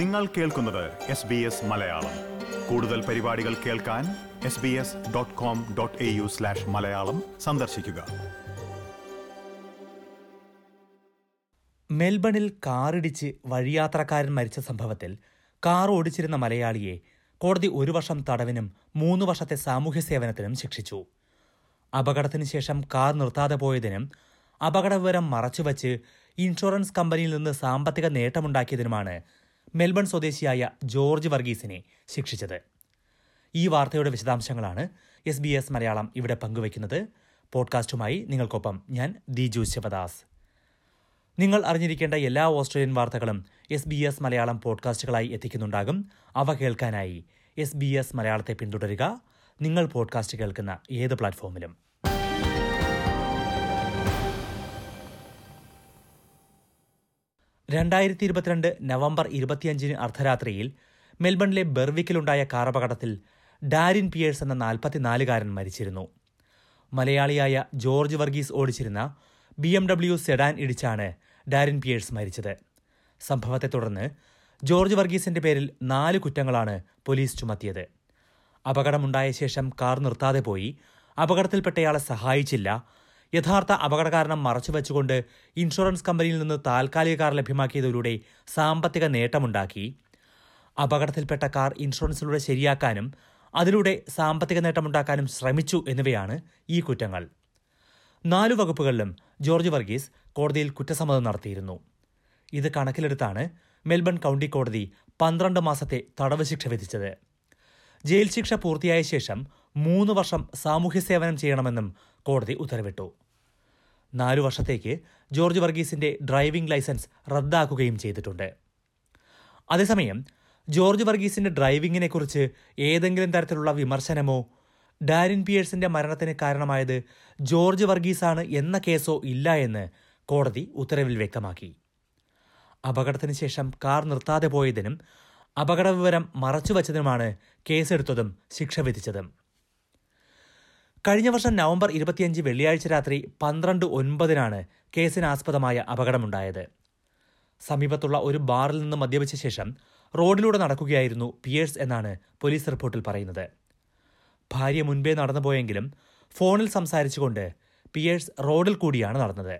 നിങ്ങൾ കേൾക്കുന്നത് S B S Malayalam. കൂടുതൽ പരിപാടികൾ കേൾക്കാൻ S B S dot com dot A U slash Malayalam സന്ദർശിക്കുക. മെൽബണിൽ കാറിടിച്ച് വഴിയാത്രക്കാരൻ മരിച്ച സംഭവത്തിൽ കാർ ഓടിച്ചിരുന്ന മലയാളിയെ കോടതി ഒരു വർഷം തടവിനും മൂന്ന് വർഷത്തെ സാമൂഹ്യ സേവനത്തിനും ശിക്ഷിച്ചു. അപകടത്തിന് ശേഷം കാർ നിർത്താതെ പോയതിനും അപകട വിവരം മറച്ചുവച്ച് ഇൻഷുറൻസ് കമ്പനിയിൽ നിന്ന് സാമ്പത്തിക നേട്ടമുണ്ടാക്കിയതിനുമാണ് മെൽബൺ സ്വദേശിയായ ജോർജ് വർഗീസിനെ ശിക്ഷിച്ചത്. ഈ വാർത്തയുടെ വിശദാംശങ്ങളാണ് എസ് ബി എസ് മലയാളം ഇവിടെ പങ്കുവയ്ക്കുന്നത്. പോഡ്കാസ്റ്റുമായി നിങ്ങൾക്കൊപ്പം ഞാൻ ദിജു ശിവദാസ്. നിങ്ങൾ അറിഞ്ഞിരിക്കേണ്ട എല്ലാ ഓസ്ട്രേലിയൻ വാർത്തകളും എസ് ബി എസ് മലയാളം പോഡ്കാസ്റ്റുകളായി എത്തിക്കുന്നുണ്ടാകും. അവ കേൾക്കാനായി എസ് ബി എസ് മലയാളത്തെ പിന്തുടരുക. നിങ്ങൾ പോഡ്കാസ്റ്റ് കേൾക്കുന്ന ഏത് പ്ലാറ്റ്ഫോമിലും. രണ്ടായിരത്തി ഇരുപത്തിരണ്ട് നവംബർ ഇരുപത്തിയഞ്ചിന് അർദ്ധരാത്രിയിൽ മെൽബണിലെ ബെർവിക്കിലുണ്ടായ കാറപകടത്തിൽ ഡാരിൻ പിയേഴ്സ് എന്ന നാൽപ്പത്തിനാലുകാരൻ മരിച്ചിരുന്നു. മലയാളിയായ ജോർജ് വർഗീസ് ഓടിച്ചിരുന്ന ബി എം ഡബ്ല്യു സെഡാൻ ഇടിച്ചാണ് ഡാരിൻ പിയേഴ്സ് മരിച്ചത്. സംഭവത്തെ തുടർന്ന് ജോർജ് വർഗീസിന്റെ പേരിൽ നാല് കുറ്റങ്ങളാണ് പോലീസ് ചുമത്തിയത്. അപകടമുണ്ടായ ശേഷം കാർ നിർത്താതെ പോയി. അപകടത്തിൽപ്പെട്ടയാളെ സഹായിച്ചില്ല. യഥാർത്ഥ അപകടകാരണം മറച്ചുവെച്ചുകൊണ്ട് ഇൻഷുറൻസ് കമ്പനിയിൽ നിന്ന് താൽക്കാലിക കാർ ലഭ്യമാക്കിയതിലൂടെ സാമ്പത്തിക നേട്ടമുണ്ടാക്കി. അപകടത്തിൽപ്പെട്ട കാർ ഇൻഷുറൻസിലൂടെ ശരിയാക്കാനും അതിലൂടെ സാമ്പത്തിക നേട്ടമുണ്ടാക്കാനും ശ്രമിച്ചു എന്നിവയാണ് ഈ കുറ്റങ്ങൾ. നാലു വകുപ്പുകളിലും ജോർജ് വർഗീസ് കോടതിയിൽ കുറ്റസമ്മതം നടത്തിയിരുന്നു. ഇത് കണക്കിലെടുത്താണ് മെൽബൺ കൗണ്ടി കോടതി പന്ത്രണ്ട് മാസത്തെ തടവ് ശിക്ഷ വിധിച്ചത്. ജയിൽ ശിക്ഷ പൂർത്തിയായ ശേഷം മൂന്ന് വർഷം സാമൂഹ്യ സേവനം ചെയ്യണമെന്നും കോടതി ഉത്തരവിട്ടു. നാലു വർഷത്തേക്ക് ജോർജ് വർഗീസിന്റെ ഡ്രൈവിംഗ് ലൈസൻസ് റദ്ദാക്കുകയും ചെയ്തിട്ടുണ്ട്. അതേസമയം ജോർജ് വർഗീസിന്റെ ഡ്രൈവിംഗിനെക്കുറിച്ച് ഏതെങ്കിലും തരത്തിലുള്ള വിമർശനമോ ഡാരിൻ പിയേഴ്സിന്റെ മരണത്തിന് കാരണമായത് ജോർജ് വർഗീസാണ് എന്ന കേസോ ഇല്ല എന്ന് കോടതി ഉത്തരവിൽ വ്യക്തമാക്കി. അപകടത്തിന് ശേഷം കാർ നിർത്താതെ പോയതിനും അപകട വിവരം മറച്ചുവച്ചതിനുമാണ് കേസെടുത്തതും ശിക്ഷ വിധിച്ചതും. കഴിഞ്ഞ വർഷം നവംബർ ഇരുപത്തിയഞ്ച് വെള്ളിയാഴ്ച രാത്രി പന്ത്രണ്ട് ഒൻപതിനാണ് കേസിനാസ്പദമായ അപകടമുണ്ടായത്. സമീപത്തുള്ള ഒരു ബാറിൽ നിന്ന് മദ്യപിച്ച ശേഷം റോഡിലൂടെ നടക്കുകയായിരുന്നു പിയേഴ്സ് എന്നാണ് പോലീസ് റിപ്പോർട്ടിൽ പറയുന്നത്. ഭാര്യ മുൻപേ നടന്നുപോയെങ്കിലും ഫോണിൽ സംസാരിച്ചുകൊണ്ട് പിയേഴ്സ് റോഡിൽ കൂടിയാണ് നടന്നത്.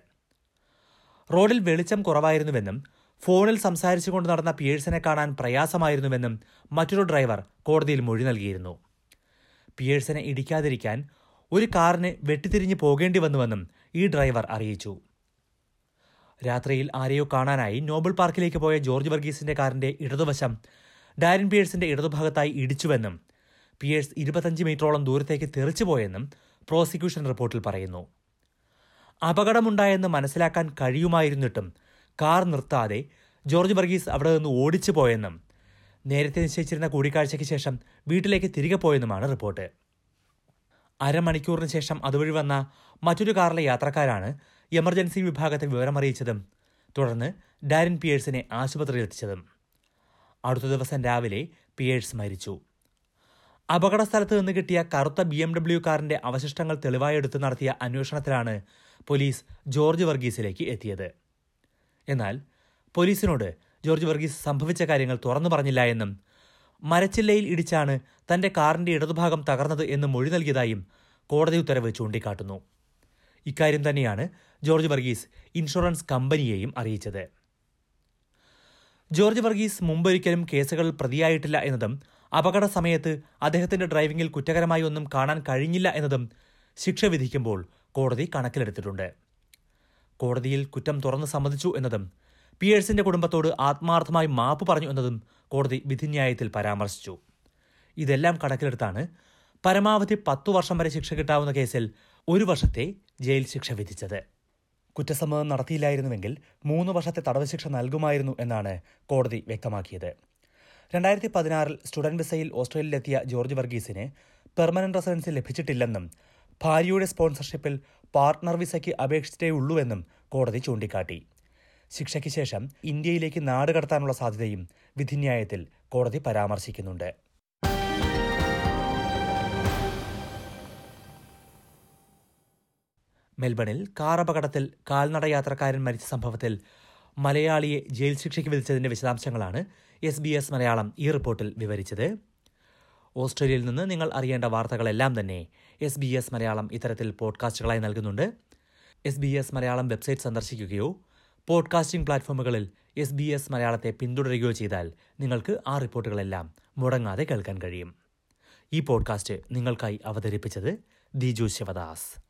റോഡിൽ വെളിച്ചം കുറവായിരുന്നുവെന്നും ഫോണിൽ സംസാരിച്ചുകൊണ്ട് നടന്ന പിയേഴ്സിനെ കാണാൻ പ്രയാസമായിരുന്നുവെന്നും മറ്റൊരു ഡ്രൈവർ കോടതിയിൽ മൊഴി നൽകിയിരുന്നു. പിയേഴ്സിനെ ഇടിക്കാതിരിക്കാൻ ഒരു കാറിന് വെട്ടിത്തിരിഞ്ഞ് പോകേണ്ടി വന്നുവെന്നും ഈ ഡ്രൈവർ അറിയിച്ചു. രാത്രിയിൽ ആരെയോ കാണാനായി നോബൽ പാർക്കിലേക്ക് പോയ ജോർജ് വർഗീസിന്റെ കാറിന്റെ ഇടതുവശം ഡാരിൻ പിയേഴ്സിന്റെ ഇടതുഭാഗത്തായി ഇടിച്ചുവെന്നും പിയേഴ്സ് ഇരുപത്തഞ്ച് മീറ്ററോളം ദൂരത്തേക്ക് തെറിച്ചുപോയെന്നും പ്രോസിക്യൂഷൻ റിപ്പോർട്ടിൽ പറയുന്നു. അപകടമുണ്ടായെന്ന് മനസ്സിലാക്കാൻ കഴിയുമായിരുന്നിട്ടും കാർ നിർത്താതെ ജോർജ് വർഗീസ് അവിടെ നിന്ന് ഓടിച്ചു പോയെന്നും നേരത്തെ നിശ്ചയിച്ചിരുന്ന കൂടിക്കാഴ്ചയ്ക്ക് ശേഷം വീട്ടിലേക്ക് തിരികെ പോയെന്നുമാണ് റിപ്പോർട്ട്. അരമണിക്കൂറിന് ശേഷം അതുവഴി വന്ന മറ്റൊരു കാറിലെ യാത്രക്കാരാണ് എമർജൻസി വിഭാഗത്തെ വിവരമറിയിച്ചതും തുടർന്ന് ഡാരിൻ പിയേഴ്സിനെ ആശുപത്രിയിൽ എത്തിച്ചതും. അടുത്ത ദിവസം രാവിലെ പിയേഴ്സ് മരിച്ചു. അപകട സ്ഥലത്ത് നിന്ന് കിട്ടിയ കറുത്ത ബി എം ഡബ്ല്യു കാറിന്റെ അവശിഷ്ടങ്ങൾ തെളിവായെടുത്ത് നടത്തിയ അന്വേഷണത്തിലാണ് പോലീസ് ജോർജ് വർഗീസിലേക്ക് എത്തിയത്. എന്നാൽ പോലീസിനോട് ജോർജ് വർഗീസ് സംഭവിച്ച കാര്യങ്ങൾ തുറന്നു പറഞ്ഞില്ല എന്നും മരച്ചില്ലയിൽ ഇടിച്ചാണ് തന്റെ കാറിന്റെ ഇടതുഭാഗം തകർന്നത് എന്ന് മൊഴി നൽകിയതായും കോടതി ഉത്തരവ് ചൂണ്ടിക്കാട്ടുന്നു. ഇക്കാര്യം തന്നെയാണ് ജോർജ് വർഗീസ് ഇൻഷുറൻസ് കമ്പനിയെയും അറിയിച്ചത്. ജോർജ് വർഗീസ് മുമ്പൊരിക്കലും കേസുകളിൽ പ്രതിയായിട്ടില്ല എന്നതും അപകട സമയത്ത് അദ്ദേഹത്തിന്റെ ഡ്രൈവിംഗിൽ കുറ്റകരമായി ഒന്നും കാണാൻ കഴിഞ്ഞില്ല എന്നതും ശിക്ഷ വിധിക്കുമ്പോൾ കോടതി കണക്കിലെടുത്തിട്ടുണ്ട്. കോടതിയിൽ കുറ്റം തുറന്നു സമ്മതിച്ചു എന്നതും പിയേഴ്സിന്റെ കുടുംബത്തോട് ആത്മാർത്ഥമായി മാപ്പ് പറഞ്ഞു എന്നതും കോടതി വിധിന്യായത്തിൽ പരാമർശിച്ചു. ഇതെല്ലാം കണക്കിലെടുത്താണ് പരമാവധി പത്തു വർഷം വരെ ശിക്ഷ കിട്ടാവുന്ന കേസിൽ ഒരു വർഷത്തെ ജയിൽ ശിക്ഷ വിധിച്ചത്. കുറ്റസമ്മതം നടത്തിയില്ലായിരുന്നുവെങ്കിൽ മൂന്ന് വർഷത്തെ തടവ് ശിക്ഷ നൽകുമായിരുന്നു എന്നാണ് കോടതി വ്യക്തമാക്കിയത്. രണ്ടായിരത്തി പതിനാറിൽ സ്റ്റുഡന്റ് വിസയിൽ ഓസ്ട്രേലിയയിലെത്തിയ ജോർജ് വർഗീസിന് പെർമനന്റ് റെസിഡൻസി ലഭിച്ചിട്ടില്ലെന്നും ഭാര്യയുടെ സ്പോൺസർഷിപ്പിൽ പാർട്ട്ണർ വിസയ്ക്ക് അപേക്ഷിച്ചിട്ടേ ഉള്ളൂവെന്നും കോടതി ചൂണ്ടിക്കാട്ടി. ശിക്ഷയ്ക്ക് ശേഷം ഇന്ത്യയിലേക്ക് നാടുകടത്താനുള്ള സാധ്യതയും വിധിന്യായത്തിൽ കോടതി പരാമർശിക്കുന്നുണ്ട്. മെൽബണിൽ കാർ അപകടത്തിൽ കാൽനട യാത്രക്കാരൻ മരിച്ച സംഭവത്തിൽ മലയാളിയെ ജയിൽ ശിക്ഷയ്ക്ക് വിധിച്ചതിന്റെ വിശദാംശങ്ങളാണ് എസ് ബി എസ് മലയാളം ഈ റിപ്പോർട്ടിൽ വിവരിച്ചത്. ഓസ്ട്രേലിയയിൽ നിന്ന് നിങ്ങൾ അറിയേണ്ട വാർത്തകളെല്ലാം തന്നെ എസ് ബി എസ് മലയാളം ഇത്തരത്തിൽ പോഡ്കാസ്റ്റുകളായി നൽകുന്നുണ്ട്. S B S Malayalam website സന്ദർശിക്കുകയോ podcasting പ്ലാറ്റ്ഫോമുകളിൽ എസ് ബി എസ് മലയാളത്തെ പിന്തുടരുകയോ ചെയ്താൽ നിങ്ങൾക്ക് ആ റിപ്പോർട്ടുകളെല്ലാം മുടങ്ങാതെ കേൾക്കാൻ കഴിയും. ഈ പോഡ്കാസ്റ്റ് നിങ്ങൾക്കായി അവതരിപ്പിച്ചത് ദിജു ശിവദാസ്.